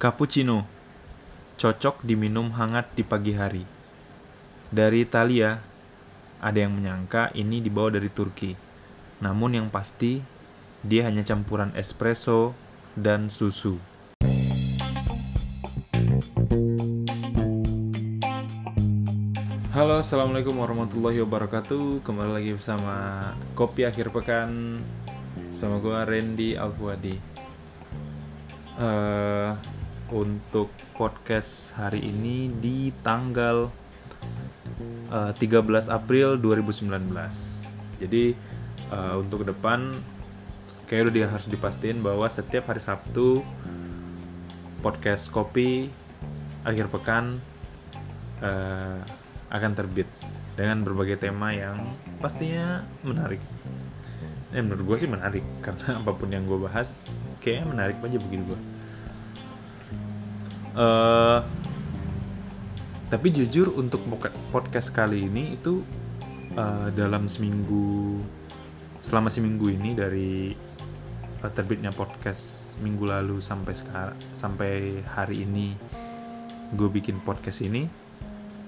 Cappuccino cocok diminum hangat di pagi hari. Dari Italia, ada yang menyangka ini dibawa dari Turki. Namun yang pasti, dia hanya campuran espresso dan susu. Halo, assalamualaikum warahmatullahi wabarakatuh. Kembali lagi bersama Kopi Akhir Pekan bersama gue Randy Alfuadi. Eh, untuk podcast hari ini di tanggal uh, 13 April 2019. Jadi uh, untuk ke depan kayak udah harus dipastiin bahwa setiap hari Sabtu podcast kopi akhir pekan uh, akan terbit dengan berbagai tema yang pastinya menarik. Eh, menurut gue sih menarik karena apa pun yang gue bahas kayaknya menarik aja begitu gue. Uh, tapi jujur untuk podcast kali ini itu uh, dalam seminggu selama seminggu ini dari uh, terbitnya podcast minggu lalu sampai sekarang sampai hari ini gue bikin podcast ini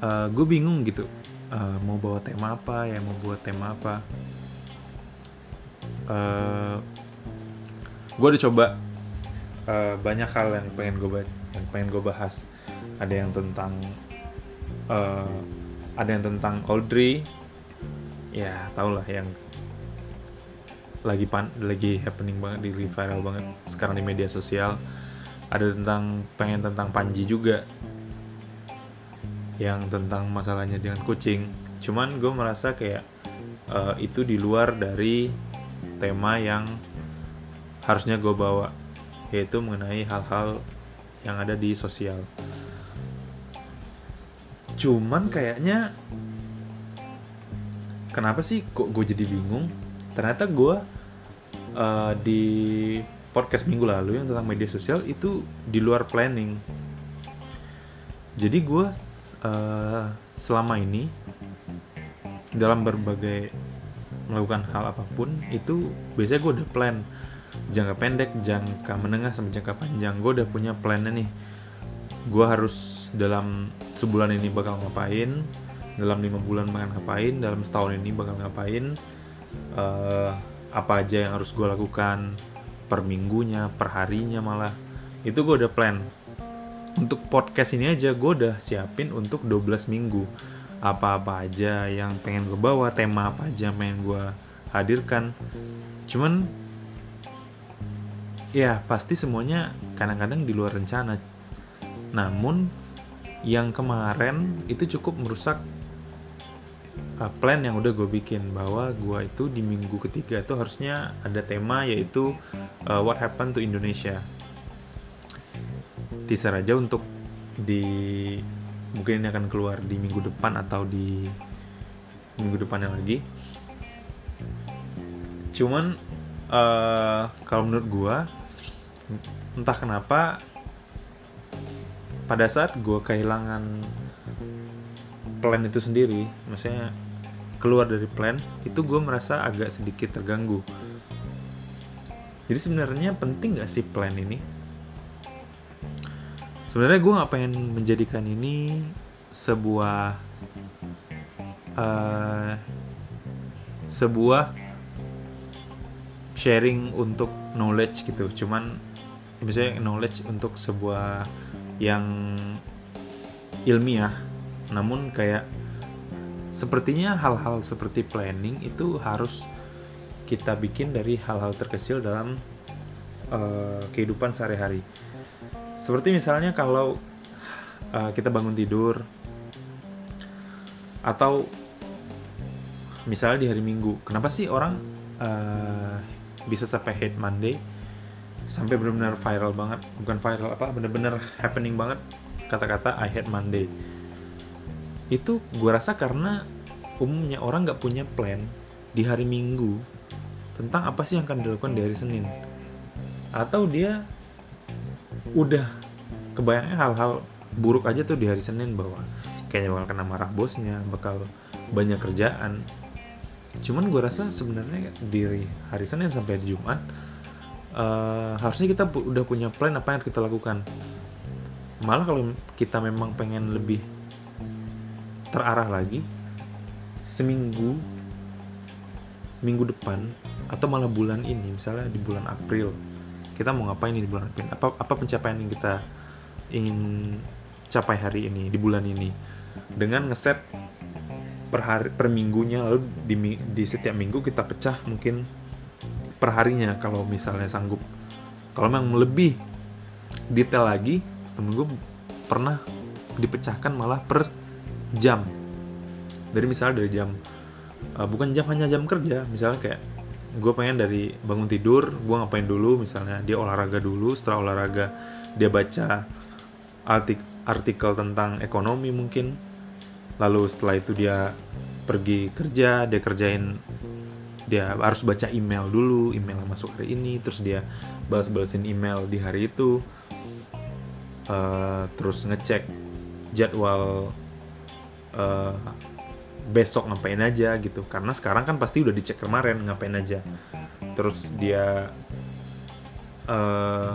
uh, gue bingung gitu. Uh, mau bawa tema apa ya mau buat tema apa. Uh, gue udah coba uh, banyak hal yang pengen gue yang pengen gue bahas. Ada yang tentang uh, ada yang tentang Audrey. Ya tau lah yang lagi pan lagi happening banget di viral banget sekarang di media sosial. Ada tentang pengen tentang Panji juga. Yang tentang masalahnya dengan kucing. Cuman gue merasa kayak uh, itu di luar dari tema yang harusnya gue bawa yaitu mengenai hal-hal yang ada di sosial. Cuman kayaknya kenapa sih kok gue jadi bingung? Ternyata gue uh, di podcast minggu lalu yang tentang media sosial itu di luar planning. Jadi gue uh, selama ini dalam berbagai melakukan hal apa pun itu biasanya gue udah plan jangka pendek, jangka menengah sampai jangka panjang. Gue udah punya plannya nih. Gue harus dalam sebulan ini bakal ngapain, dalam lima bulan bakal ngapain, dalam setahun ini bakal ngapain, uh, apa aja yang harus gue lakukan per minggunya, per harinya malah. Itu gue udah plan. Untuk podcast ini aja gue udah siapin untuk 12 minggu. Apa-apa aja yang pengen gue bawa, tema apa aja yang pengen gue hadirkan. Cuman ya pasti semuanya kadang-kadang di luar rencana. Namun yang kemarin itu cukup merusak uh, plan yang udah gue bikin bahwa gue itu di minggu ketiga itu harusnya ada tema yaitu uh, What Happened to Indonesia. Teaser aja untuk di mungkin ini akan keluar di minggu depan atau di minggu depannya lagi. Cuman uh, kalau menurut gue entah kenapa pada saat gue kehilangan plan itu sendiri maksudnya keluar dari plan itu gue merasa agak sedikit terganggu. Jadi sebenarnya penting gak sih plan ini? Sebenarnya gue gak pengen menjadikan ini sebuah uh, sebuah sharing untuk knowledge gitu. Cuman misalnya knowledge untuk sebuah yang ilmiah. Namun kayak sepertinya hal-hal seperti planning itu harus kita bikin dari hal-hal terkecil dalam uh, kehidupan sehari-hari. Seperti misalnya kalau uh, kita bangun tidur atau misalnya di hari Minggu kenapa sih orang uh, bisa sampai hate Monday sampai benar-benar viral banget. Bukan viral apa benar-benar happening banget. Kata-kata I hate Monday. Itu gue rasa karena umumnya orang nggak punya plan di hari Minggu tentang apa sih yang akan dilakukan di hari Senin. Atau dia udah kebayangnya hal-hal buruk aja tuh di hari Senin bahwa kayaknya bakal kena marah bosnya bakal banyak kerjaan. Cuman gue rasa sebenarnya di hari Senin sampai Jumat uh, harusnya kita udah punya plan apa yang kita lakukan. Malah kalau kita memang pengen lebih terarah lagi seminggu minggu depan atau malah bulan ini misalnya di bulan April kita mau ngapain di bulan April? Apa apa pencapaian yang kita ingin capai hari ini di bulan ini? Dengan ngeset per hari per minggunya lalu di, di setiap minggu kita pecah mungkin per harinya kalau misalnya sanggup. Kalau memang lebih detail lagi temen gue pernah dipecahkan malah per jam. Dari misalnya dari jam uh, bukan jam hanya jam kerja. Misalnya kayak gue pengen dari bangun tidur gue ngapain dulu? Misalnya dia olahraga dulu setelah olahraga dia baca artik artikel tentang ekonomi mungkin. Lalu setelah itu dia pergi kerja dia kerjain dia harus baca email dulu email yang masuk hari ini terus dia balas-balasin email di hari itu. Uh, terus ngecek jadwal uh, besok ngapain aja gitu. Karena sekarang kan pasti udah dicek kemarin ngapain aja. Terus dia uh,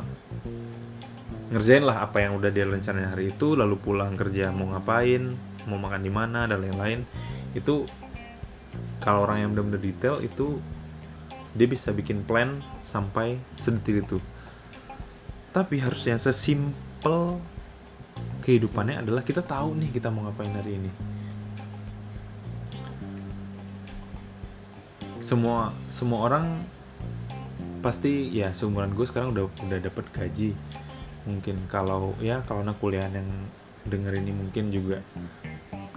ngerjain lah apa yang udah dia rencanain hari itu lalu pulang kerja mau ngapain mau makan di mana dan lain-lain. Itu kalau orang yang benar-benar detail itu dia bisa bikin plan sampai sedetil itu. Tapi harusnya sesimpel kehidupannya adalah kita tahu nih kita mau ngapain hari ini. Semua semua orang pasti ya seumuran gue sekarang udah udah dapat gaji. Mungkin kalau ya kalau anak kuliah yang denger ini mungkin juga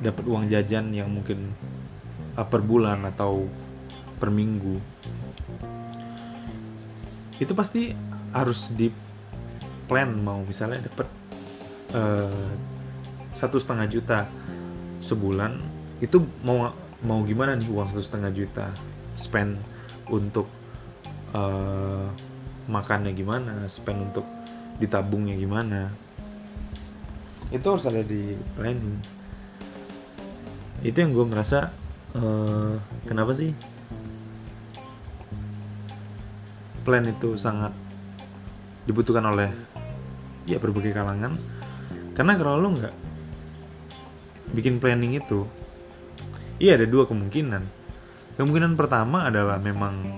dapat uang jajan yang mungkin per bulan atau per minggu. Itu pasti harus di plan mau misalnya dapat uh, satu setengah juta sebulan itu mau mau gimana nih uang satu setengah juta spend untuk uh, makannya gimana spend untuk ditabungnya gimana? Itu harus ada di planning. Itu yang gue merasa uh, kenapa sih plan itu sangat dibutuhkan oleh ya berbagai kalangan karena kalau lo nggak bikin planning itu iya ada dua kemungkinan Kemungkinan pertama adalah memang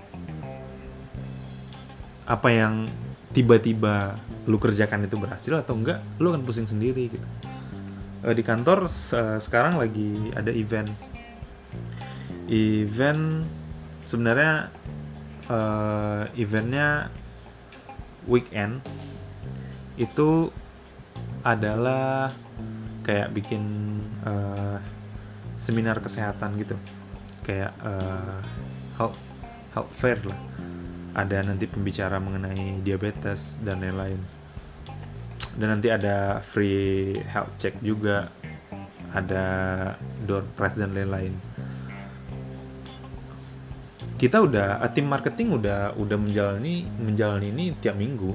apa yang tiba-tiba lu kerjakan itu berhasil atau enggak, lu akan pusing sendiri gitu. Eh, di kantor sekarang lagi ada event. Event sebenarnya uh, eventnya weekend itu adalah kayak bikin uh, seminar kesehatan gitu. Kayak uh, health health fair lah. Ada nanti pembicara mengenai diabetes dan lain-lain. Dan nanti ada free health check juga. Ada door prize dan lain-lain kita udah eh, tim marketing udah udah menjalani menjalani ini tiap minggu.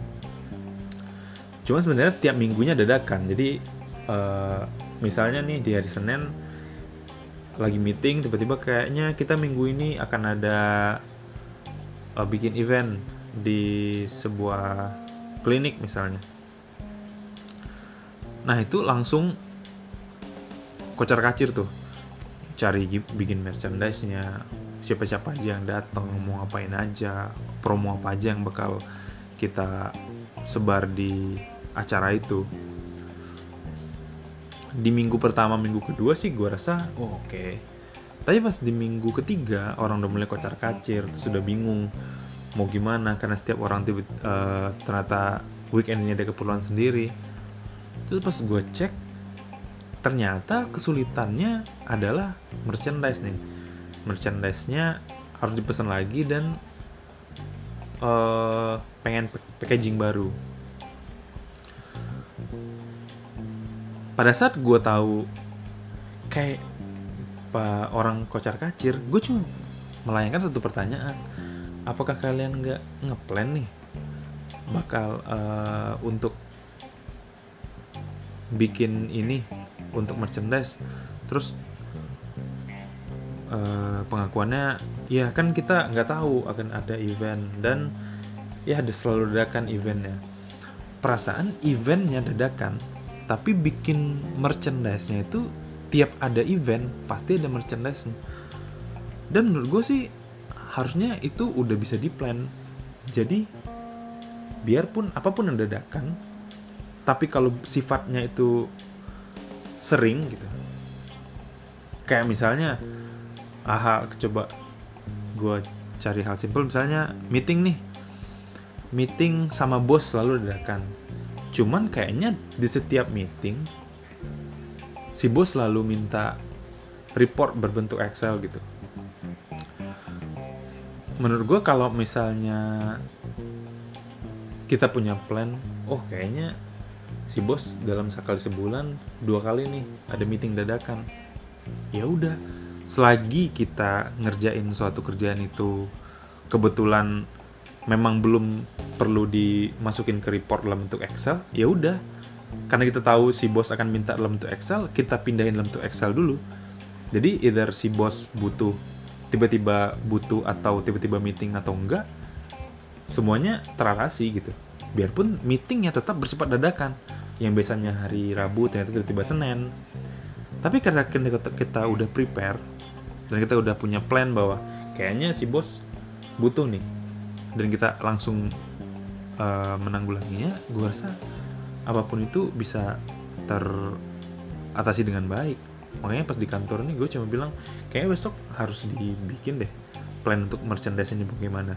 Cuma sebenarnya tiap minggunya dadakan. Jadi uh, misalnya nih di hari Senin lagi meeting tiba-tiba kayaknya kita minggu ini akan ada uh, bikin event di sebuah klinik misalnya. Nah itu langsung kocar kacir tuh. Cari bikin merchandise-nya siapa-siapa aja yang datang mau ngapain aja promo apa aja yang bakal kita sebar di acara itu. Di minggu pertama minggu kedua sih gue rasa oh, oke. Okay. tapi pas di minggu ketiga orang udah mulai kocar kacir sudah bingung mau gimana karena setiap orang tiba uh, ternyata weekend ini ada keperluan sendiri. Terus pas gue cek ternyata kesulitannya adalah merchandise nih merchandise-nya harus dipesan lagi dan uh, pengen packaging baru. Pada saat gue tahu kayak orang kocar kacir gue cuma melayangkan satu pertanyaan. Apakah kalian nggak ngeplan nih bakal uh, untuk bikin ini untuk merchandise? Terus uh, pengakuannya ya kan kita nggak tahu akan ada event dan ya ada selalu dadakan eventnya. Perasaan eventnya dadakan tapi bikin merchandise-nya itu tiap ada event pasti ada merchandise-nya. Dan menurut gue sih harusnya itu udah bisa di plan jadi biarpun apa pun yang dadakan tapi kalau sifatnya itu sering gitu. Kayak misalnya aha coba gue cari hal simpel. Misalnya meeting nih. Meeting sama bos selalu dadakan cuman kayaknya di setiap meeting si bos selalu minta report berbentuk Excel gitu. Menurut gue kalau misalnya kita punya plan oh kayaknya si bos dalam sekali sebulan dua kali nih ada meeting dadakan. Ya udah selagi kita ngerjain suatu kerjaan itu kebetulan memang belum perlu dimasukin ke report dalam bentuk Excel ya udah. Karena kita tahu si bos akan minta dalam bentuk Excel kita pindahin dalam bentuk Excel dulu. Jadi either si bos butuh tiba-tiba butuh atau tiba-tiba meeting atau enggak semuanya teralasi gitu. Biarpun meetingnya tetap bersifat dadakan. Yang biasanya hari Rabu ternyata tiba-tiba Senin. Tapi karena kita udah prepare dan kita udah punya plan bahwa kayaknya si bos butuh nih. Dan kita langsung uh, menanggulanginya. Gue rasa apa pun itu bisa teratasi dengan baik. Makanya pas di kantor nih gue cuma bilang kayaknya besok harus dibikin deh plan untuk merchandise ini bagaimana.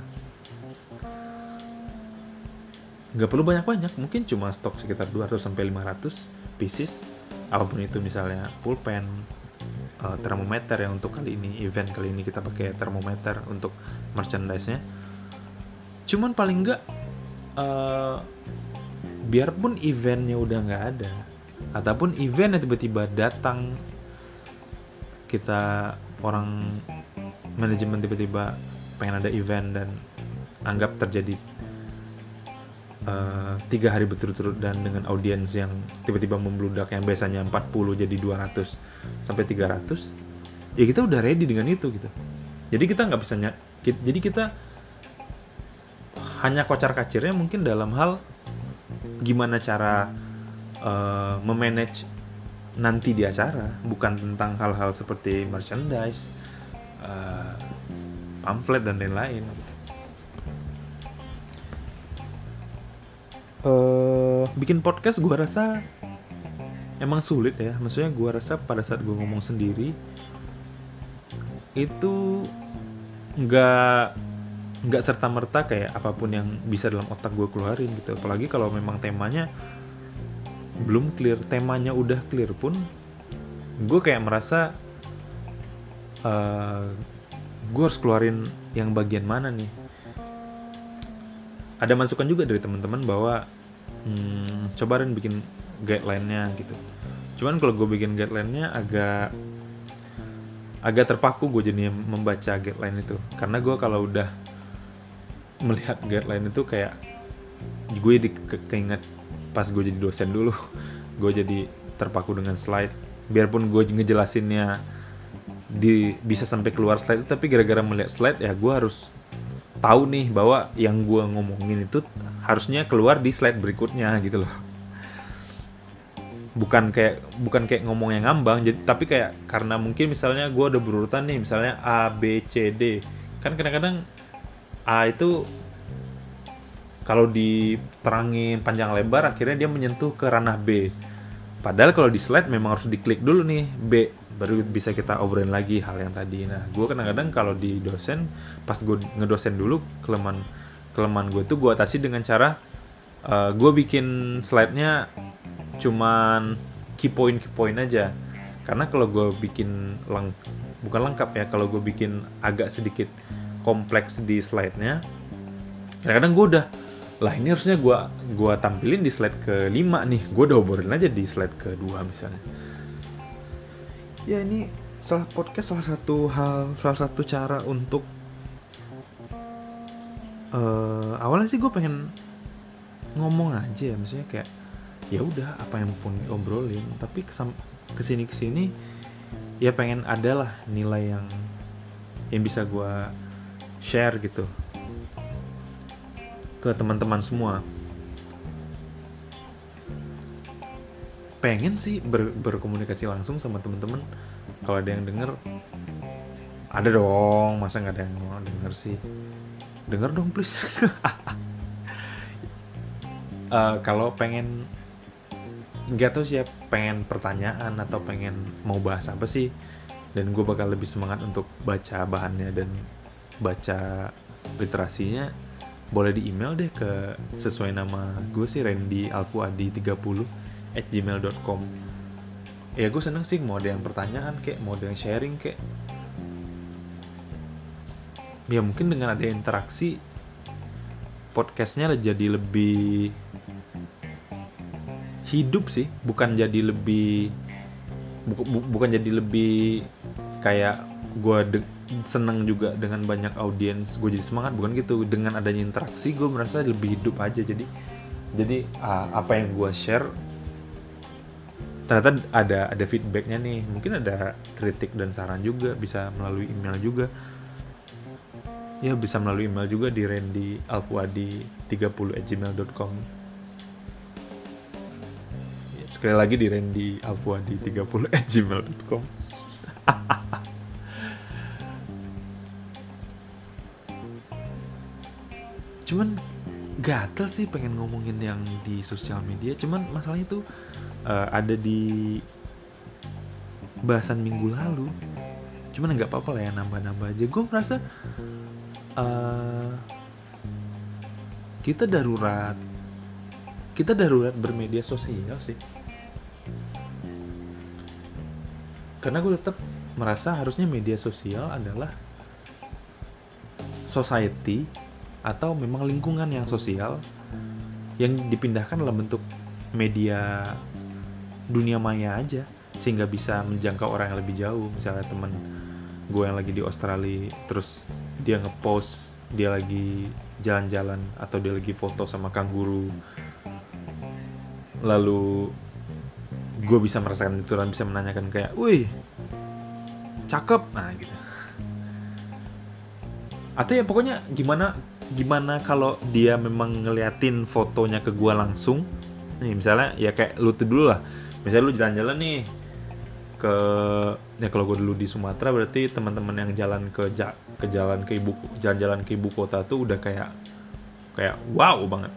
Nggak perlu banyak-banyak mungkin cuma stok sekitar 200 sampai 500 pieces. Apa pun itu misalnya pulpen uh, termometer yang untuk kali ini event kali ini kita pakai termometer untuk merchandise-nya. Cuman paling nggak uh, biarpun eventnya udah nggak ada ataupun event yang tiba-tiba datang kita orang manajemen tiba-tiba pengen ada event dan anggap terjadi uh, tiga hari berturut-turut dan dengan audiens yang tiba-tiba membludak yang biasanya 40 jadi 200 sampai 300 ya kita udah ready dengan itu gitu. Jadi kita nggak bisa ny- jadi kita hanya kocar kacirnya mungkin dalam hal gimana cara uh, memanage nanti di acara bukan tentang hal-hal seperti merchandise uh, pamflet dan lain-lain uh, bikin podcast gue rasa emang sulit ya. Maksudnya gue rasa pada saat gue ngomong sendiri itu nggak nggak serta merta kayak apa pun yang bisa dalam otak gue keluarin gitu. Apalagi kalau memang temanya belum clear temanya udah clear pun gue kayak merasa uh, gue harus keluarin yang bagian mana nih ada masukan juga dari teman-teman bahwa hmm, coba bikin guideline-nya gitu. Cuman kalau gue bikin guideline-nya agak agak terpaku gue jadi membaca guideline itu. Karena gue kalau udah melihat guideline itu kayak gue di ke keinget pas gue jadi dosen dulu. Gue jadi terpaku dengan slide. Biarpun gue ngejelasinnya di bisa sampai keluar slide tapi gara-gara melihat slide ya gue harus tahu nih bahwa yang gue ngomongin itu harusnya keluar di slide berikutnya gitu loh. Bukan kayak bukan kayak ngomong yang ngambang jadi tapi kayak karena mungkin misalnya gue udah berurutan nih misalnya A B C D. Kan kadang-kadang A itu kalau diterangin panjang lebar akhirnya dia menyentuh ke ranah B. Padahal kalau di slide memang harus diklik dulu nih B baru bisa kita obrolin lagi hal yang tadi. Nah gue kadang-kadang kalau di dosen pas gue ngedosen dulu kelemahan kelemahan gue tuh gue atasi dengan cara uh, gue bikin slide-nya cuman key point key point aja. Karena kalau gue bikin leng bukan lengkap ya kalau gue bikin agak sedikit kompleks di slide-nya kadang-kadang gue udah lah ini harusnya gue gua tampilin di slide ke 5 nih gue udah obrolin aja di slide kedua misalnya ya ini salah podcast salah satu hal salah satu cara untuk uh, awalnya sih gue pengen ngomong aja ya maksudnya kayak ya udah apa yang pun obrolin. Tapi kesam ke sini ke sini ya pengen ada lah nilai yang yang bisa gue share gitu ke teman-teman semua pengen sih ber- berkomunikasi langsung sama temen-temen. Kalau ada yang denger ada dong. Masa nggak ada yang mau denger sih? Denger dong please. Uh, kalau pengen nggak tahu sih ya pengen pertanyaan atau pengen mau bahas apa sih dan gue bakal lebih semangat untuk baca bahannya dan baca literasinya boleh di email deh ke sesuai nama gue sih Randy Alfuadi 30 at gmail.com ya gue seneng sih mau ada yang pertanyaan kayak mau ada yang sharing kayak ya mungkin dengan ada interaksi podcastnya jadi lebih hidup sih bukan jadi lebih bu, bu, bukan jadi lebih kayak gue seneng juga dengan banyak audiens gue jadi semangat bukan gitu. Dengan adanya interaksi gue merasa lebih hidup aja jadi jadi uh, apa yang gue share ternyata ada ada feedbacknya nih. Mungkin ada kritik dan saran juga bisa melalui email juga. Ya bisa melalui email juga di randy alfuadi 30 gmail.com ya, sekali lagi di randy alfuadi 30 gmail.com cuman gatel sih pengen ngomongin yang di sosial media. Cuman masalahnya itu uh, ada di bahasan minggu lalu. Cuman nggak apa-apa lah ya nambah-nambah aja. Gue merasa uh, kita darurat kita darurat bermedia sosial sih. Karena gue tetap merasa harusnya media sosial adalah society atau memang lingkungan yang sosial yang dipindahkan dalam bentuk media dunia maya aja sehingga bisa menjangkau orang yang lebih jauh. Misalnya temen gue yang lagi di Australia terus dia ngepost dia lagi jalan-jalan atau dia lagi foto sama kanguru lalu gue bisa merasakan itu dan bisa menanyakan kayak wih cakep. Nah gitu. Atau ya pokoknya gimana gimana kalau dia memang ngeliatin fotonya ke gua langsung? Nih misalnya ya kayak lu dulu lah misalnya lu jalan-jalan nih ke ya kalau gue dulu di Sumatera berarti teman-teman yang jalan ke ja, ke jalan ke ibu jalan-jalan ke ibu kota tuh udah kayak kayak wow banget.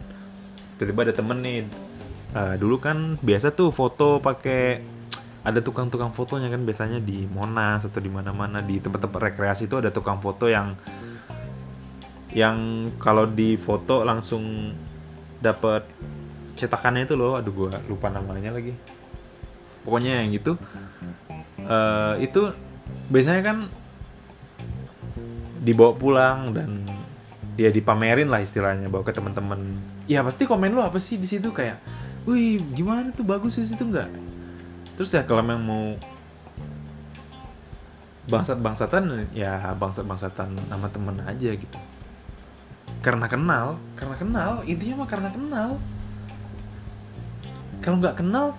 Tiba-tiba ada temen nih uh, dulu kan biasa tuh foto pakai ada tukang-tukang fotonya kan biasanya di Monas atau di mana-mana di tempat-tempat rekreasi itu ada tukang foto yang yang kalau di foto langsung dapat cetakannya itu loh aduh gue lupa namanya lagi pokoknya yang gitu. Uh, itu biasanya kan dibawa pulang dan dia dipamerin lah istilahnya bawa ke teman-teman ya pasti komen lu apa sih di situ? Kayak wih gimana tuh? Bagus di situ nggak? Terus ya kalau memang mau bangsat bangsatan ya bangsat bangsatan sama temen aja gitu. Karena kenal karena kenal intinya mah karena kenal. Kalau nggak kenal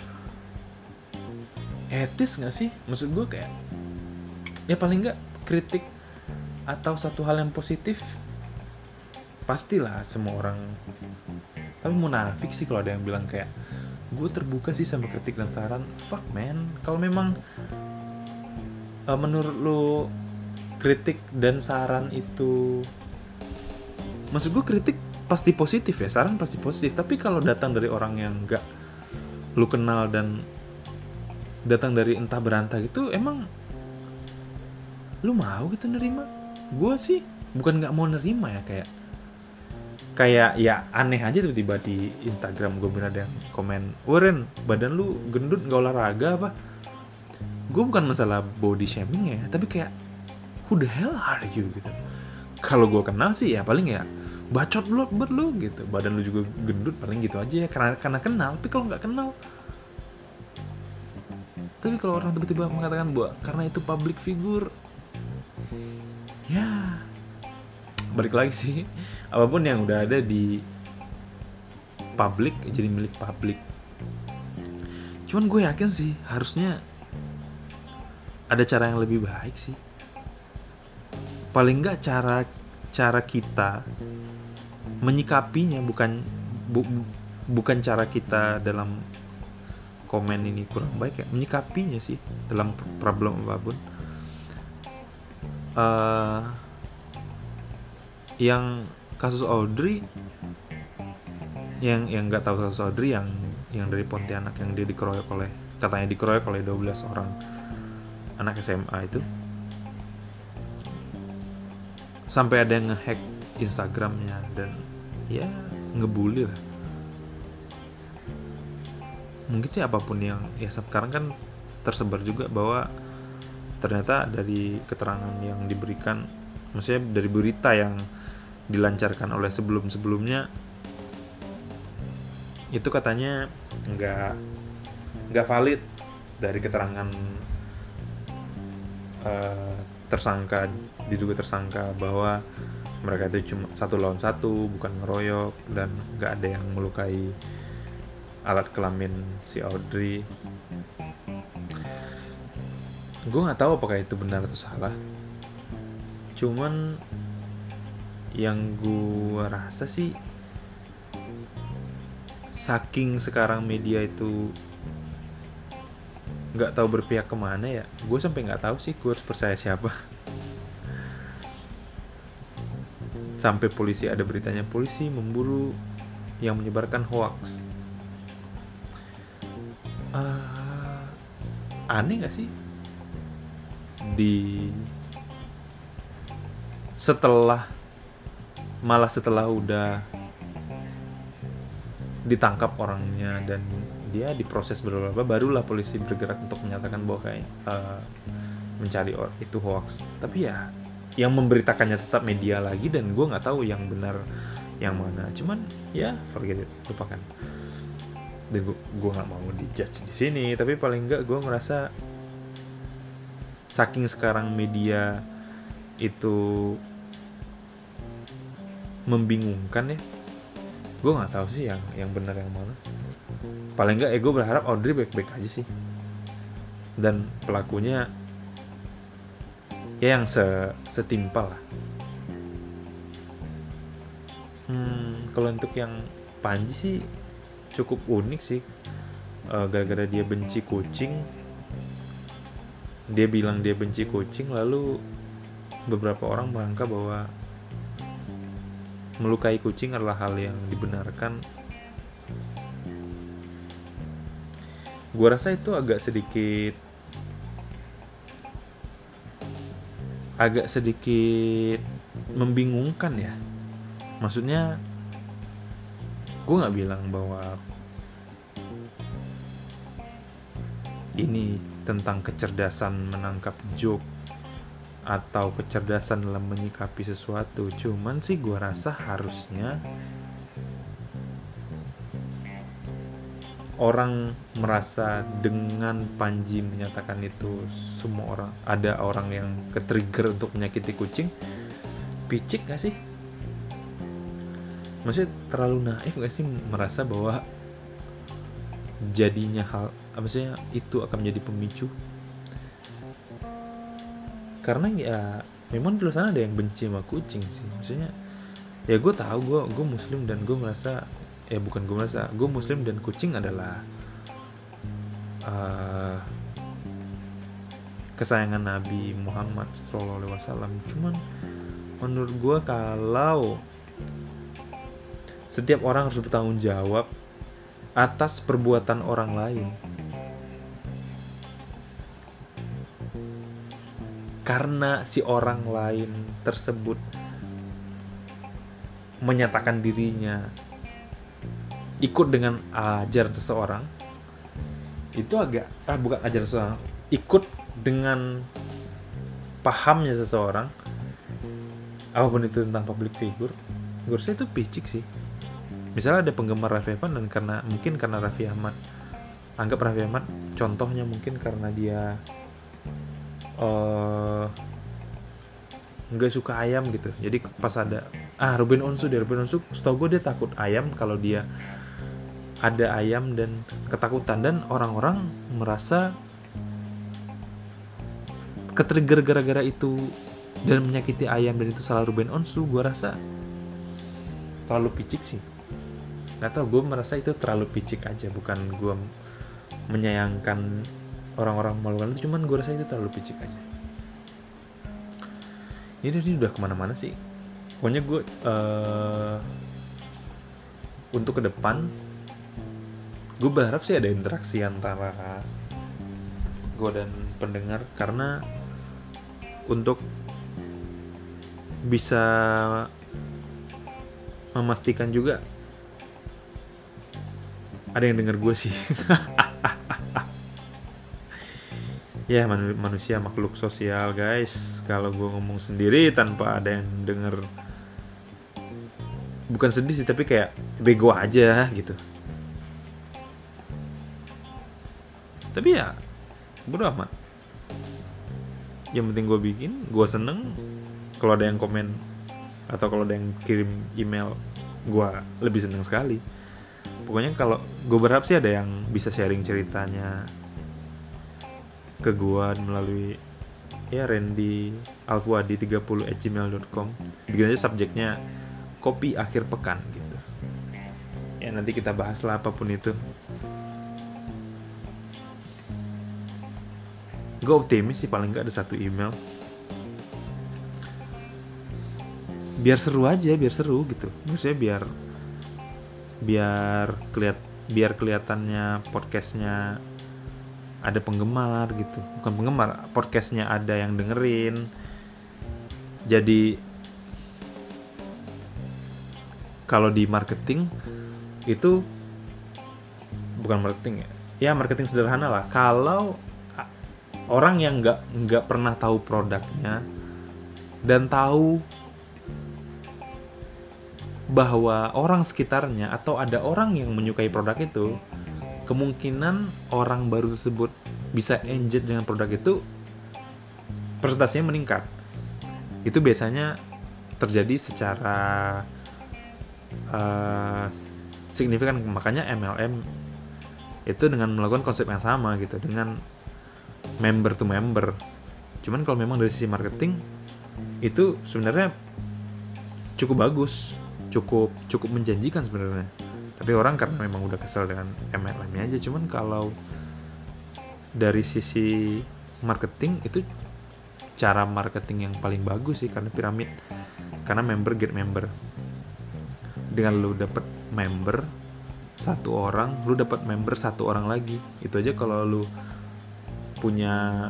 etis nggak sih? Maksud gue kayak ya paling nggak kritik atau satu hal yang positif pastilah semua orang. Tapi munafik sih kalau ada yang bilang kayak gue terbuka sih sama kritik dan saran. Fuck man. Kalau memang uh, menurut lo kritik dan saran itu maksud gue kritik pasti positif ya saran pasti positif. Tapi kalau datang dari orang yang nggak lu kenal dan datang dari entah berantah gitu emang lu mau gitu nerima? Gue sih bukan nggak mau nerima ya kayak kayak ya aneh aja tiba-tiba di Instagram gue bilang ada yang komen Warren badan lu gendut nggak olahraga apa? Gue bukan masalah body shaming ya tapi kayak who the hell are you? gitu. Kalau gue kenal sih ya paling ya bacot lu buat lu gitu. Badan lu juga gendut paling gitu aja ya karena karena kenal. Tapi kalau nggak kenal tapi kalau orang tiba-tiba mengatakan bahwa karena itu public figure ya balik lagi sih. Apa pun yang udah ada di public jadi milik publik cuman gue yakin sih harusnya ada cara yang lebih baik sih. Paling nggak cara cara kita menyikapinya bukan bu, bukan cara kita dalam komen ini kurang baik ya. Menyikapinya sih dalam problem apa pun. Uh, yang kasus Audrey yang yang nggak tahu kasus Audrey yang yang dari Pontianak yang dia dikeroyok oleh katanya dikeroyok oleh 12 orang anak SMA itu. Sampai ada yang ngehack Instagramnya dan ya ngebully lah mungkin sih apa pun yang ya sekarang kan tersebar juga bahwa ternyata dari keterangan yang diberikan maksudnya dari berita yang dilancarkan oleh sebelum-sebelumnya itu katanya nggak nggak valid dari keterangan uh, tersangka diduga tersangka bahwa mereka itu cuma satu lawan satu bukan ngeroyok dan nggak ada yang melukai alat kelamin si Audrey. Gue nggak tahu apakah itu benar atau salah. Cuman yang gue rasa sih saking sekarang media itu nggak tahu berpihak ke mana ya gue sampai nggak tahu sih gue harus percaya siapa. Sampai polisi ada beritanya polisi memburu yang menyebarkan hoax aneh gak sih? Di setelah malah setelah udah ditangkap orangnya dan dia diproses beberapa barulah polisi bergerak untuk menyatakan bahwa kayak uh, mencari or itu hoax. Tapi ya yang memberitakannya tetap media lagi dan gue nggak tahu yang benar yang mana. Cuman ya forget it lupakan dan gue nggak mau dijudge di sini tapi paling nggak gue merasa saking sekarang media itu membingungkan ya gue nggak tahu sih yang yang benar yang mana. Paling nggak ya gue berharap Audrey baik-baik aja sih. Dan pelakunya ya yang se setimpal lah. Hmm, kalau untuk yang Panji sih cukup unik sih. Gara gara uh, dia benci kucing dia bilang dia benci kucing lalu beberapa orang merangka bahwa melukai kucing adalah hal yang dibenarkan. Gue rasa itu agak sedikit agak sedikit membingungkan ya. Maksudnya gue nggak bilang bahwa ini tentang kecerdasan menangkap joke atau kecerdasan dalam menyikapi sesuatu. Cuman sih gue rasa harusnya orang merasa dengan Panji menyatakan itu semua orang ada orang yang ke-trigger untuk menyakiti kucing. Picik gak sih maksudnya terlalu naif gak sih merasa bahwa jadinya hal maksudnya itu akan menjadi pemicu? Karena ya memang di sana ada yang benci sama kucing sih. Maksudnya ya gue tahu gue gue muslim dan gue merasa ya bukan gue merasa gue muslim dan kucing adalah uh, kesayangan Nabi Muhammad SAW cuman menurut gue kalau setiap orang harus bertanggung jawab atas perbuatan orang lain. Karena si orang lain tersebut menyatakan dirinya ikut dengan ajaran seseorang, itu agak ah bukan ajaran seseorang, ikut dengan pahamnya seseorang, apa pun itu tentang public figure, gue rasa itu picik sih misalnya ada penggemar Raffi Ahmad dan karena mungkin karena Raffi Ahmad anggap Raffi Ahmad contohnya mungkin karena dia uh, nggak suka ayam gitu. Jadi pas ada ah Ruben Onsu dia Ruben Onsu setahu gue dia takut ayam kalau dia ada ayam dan ketakutan. Dan orang-orang merasa ketrigger gara-gara itu dan menyakiti ayam dan itu salah Ruben Onsu gue rasa terlalu picik sih nggak tau gue merasa itu terlalu picik aja. Bukan gue menyayangkan orang-orang melakukan itu cuman gue rasa itu terlalu picik aja. Ini ini udah ke mana-mana sih. Pokoknya gue uh, untuk ke depan gue berharap sih ada interaksi antara gue dan pendengar. Karena untuk bisa memastikan juga ada yang denger gue sih. Ya man manusia makhluk sosial guys. Kalau gue ngomong sendiri tanpa ada yang denger bukan sedih sih tapi kayak bego aja gitu. Tapi ya bodo amat. Yang penting gue bikin gue seneng. Kalau ada yang komen atau kalau ada yang kirim email gue lebih seneng sekali pokoknya kalau gue berharap sih ada yang bisa sharing ceritanya ke gua melalui ya Randy Alfuadi 30 at gmail.com bikin aja subjeknya kopi akhir pekan gitu. Ya nanti kita bahas lah apa pun itu. Gue optimis sih paling nggak ada satu email. Biar seru aja biar seru gitu. Maksudnya biar biar keliat biar kelihatannya podcastnya ada penggemar gitu. Bukan penggemar podcastnya ada yang dengerin. Jadi kalau di marketing itu bukan marketing ya. Ya marketing sederhana lah. Kalau orang yang nggak nggak pernah tahu produknya dan tahu bahwa orang sekitarnya atau ada orang yang menyukai produk itu kemungkinan orang baru tersebut bisa engage dengan produk itu presentasinya meningkat. Itu biasanya terjadi secara uh, signifikan makanya MLM itu dengan melakukan konsep yang sama gitu dengan member to member. Cuman kalau memang dari sisi marketing itu sebenarnya cukup bagus, cukup cukup menjanjikan sebenarnya. Tapi orang karena memang udah kesel dengan MLM-nya aja cuman kalau dari sisi marketing itu cara marketing yang paling bagus sih karena piramid. Karena member get member. Dengan lu dapet member satu orang lu dapat member satu orang lagi. Itu aja kalau lu punya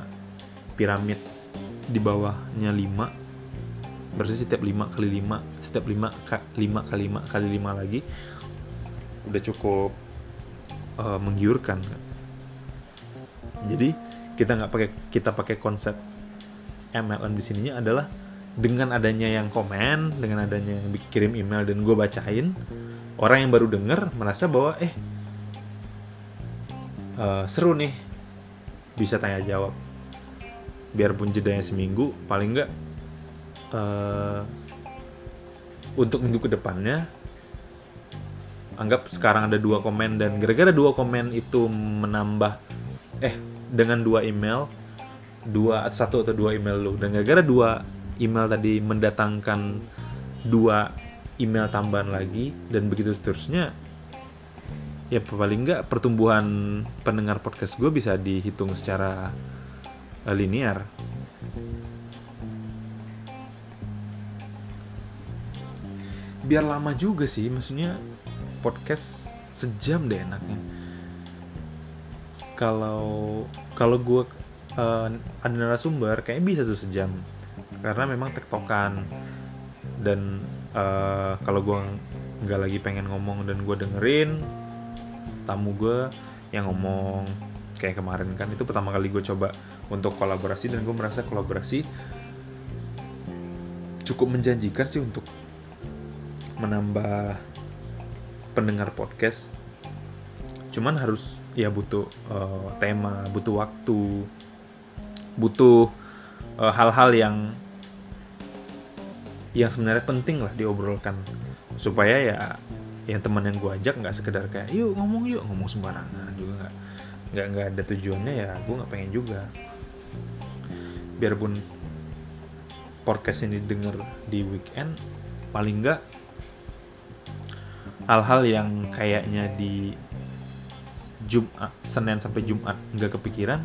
piramid di bawahnya 5 berarti setiap 5 kali 5 setiap 5 5 kali 5 kali 5 lagi udah cukup uh, menggiurkan jadi kita nggak pakai kita pakai konsep MLM di sininya adalah dengan adanya yang komen dengan adanya yang kirim email dan gue bacain orang yang baru denger merasa bahwa eh uh, seru nih bisa tanya jawab. Biarpun jedanya seminggu paling nggak uh, untuk minggu ke depannya anggap sekarang ada dua komen dan gara-gara dua komen itu menambah eh dengan dua email dua satu atau dua email lu. Dan gara-gara dua email tadi mendatangkan dua email tambahan lagi dan begitu seterusnya ya paling nggak pertumbuhan pendengar podcast gue bisa dihitung secara uh, linear biar lama juga sih maksudnya podcast sejam deh enaknya. Kalau kalau gue uh, ada narasumber kayaknya bisa tuh sejam. Karena memang tektokan. Dan uh, kalau gue nggak lagi pengen ngomong dan gue dengerin tamu gue yang ngomong. Kayak kemarin kan itu pertama kali gue coba untuk kolaborasi dan gue merasa kolaborasi cukup menjanjikan sih untuk menambah pendengar podcast. Cuman harus ya butuh uh, tema butuh waktu butuh eh, hal-hal uh, yang yang sebenarnya penting lah diobrolkan. Supaya ya yang teman yang gue ajak nggak sekedar kayak yuk ngomong yuk ngomong sembarangan juga nggak nggak nggak ada tujuannya ya gue nggak pengen juga. Biarpun podcast ini denger di weekend paling nggak hal-hal yang kayaknya di Jumat Senin sampai Jumat nggak kepikiran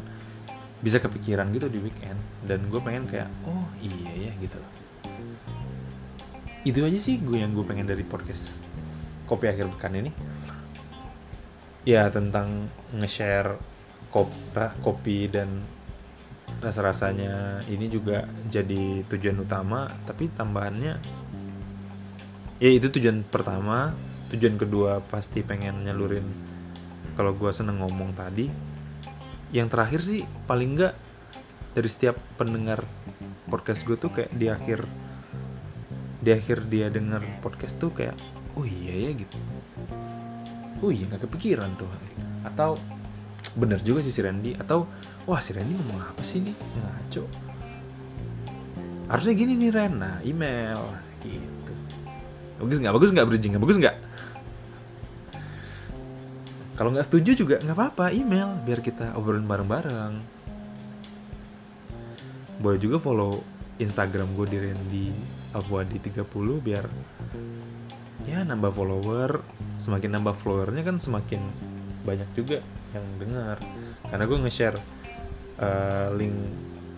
bisa kepikiran gitu di weekend. Dan gue pengen kayak oh iya ya gitu loh. Itu aja sih gue yang gue pengen dari podcast kopi akhir pekan ini. Ya tentang nge-share kop, kopi dan rasa-rasanya ini juga jadi tujuan utama tapi tambahannya ya itu tujuan pertama tujuan kedua pasti pengen nyalurin. Kalau gue seneng ngomong tadi yang terakhir sih paling enggak dari setiap pendengar podcast gue tuh kayak di akhir di akhir dia denger podcast tuh kayak oh iya ya gitu. Oh iya nggak kepikiran tuh. Atau bener juga sih si Randy atau wah si Randy ngomong apa sih nih ngaco. Harusnya gini nih Ren nah email gitu. Bagus nggak? Bagus nggak bridging nggak bagus nggak kalau nggak setuju juga nggak apa-apa email biar kita obrolin bareng-bareng. Boleh juga follow Instagram gue di Randy Abuadi 30 biar ya nambah follower. Semakin nambah followernya kan semakin banyak juga yang dengar. Karena gue nge-share uh, link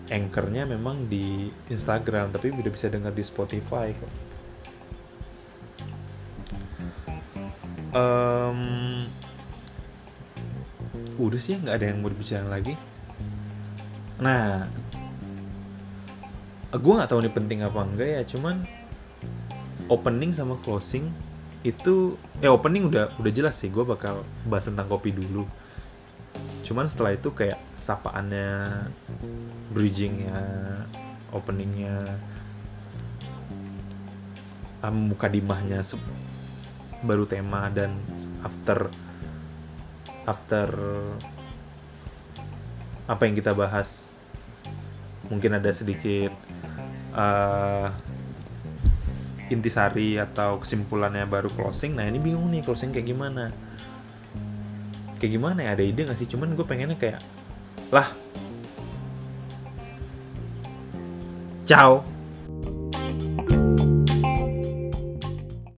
anchornya memang di Instagram tapi udah bisa dengar di Spotify um, udah sih nggak ada yang mau dibicarain lagi. Nah gue nggak tahu ini penting apa enggak ya cuman opening sama closing itu eh opening udah udah jelas sih gue bakal bahas tentang kopi dulu. Cuman setelah itu kayak sapaannya bridgingnya openingnya um, muka dimahnya baru tema dan after after apa yang kita bahas mungkin ada sedikit uh, intisari atau kesimpulannya baru closing. Nah ini bingung nih closing kayak gimana. Kayak gimana ya? Ada ide gak sih? Cuman gue pengennya kayak lah ciao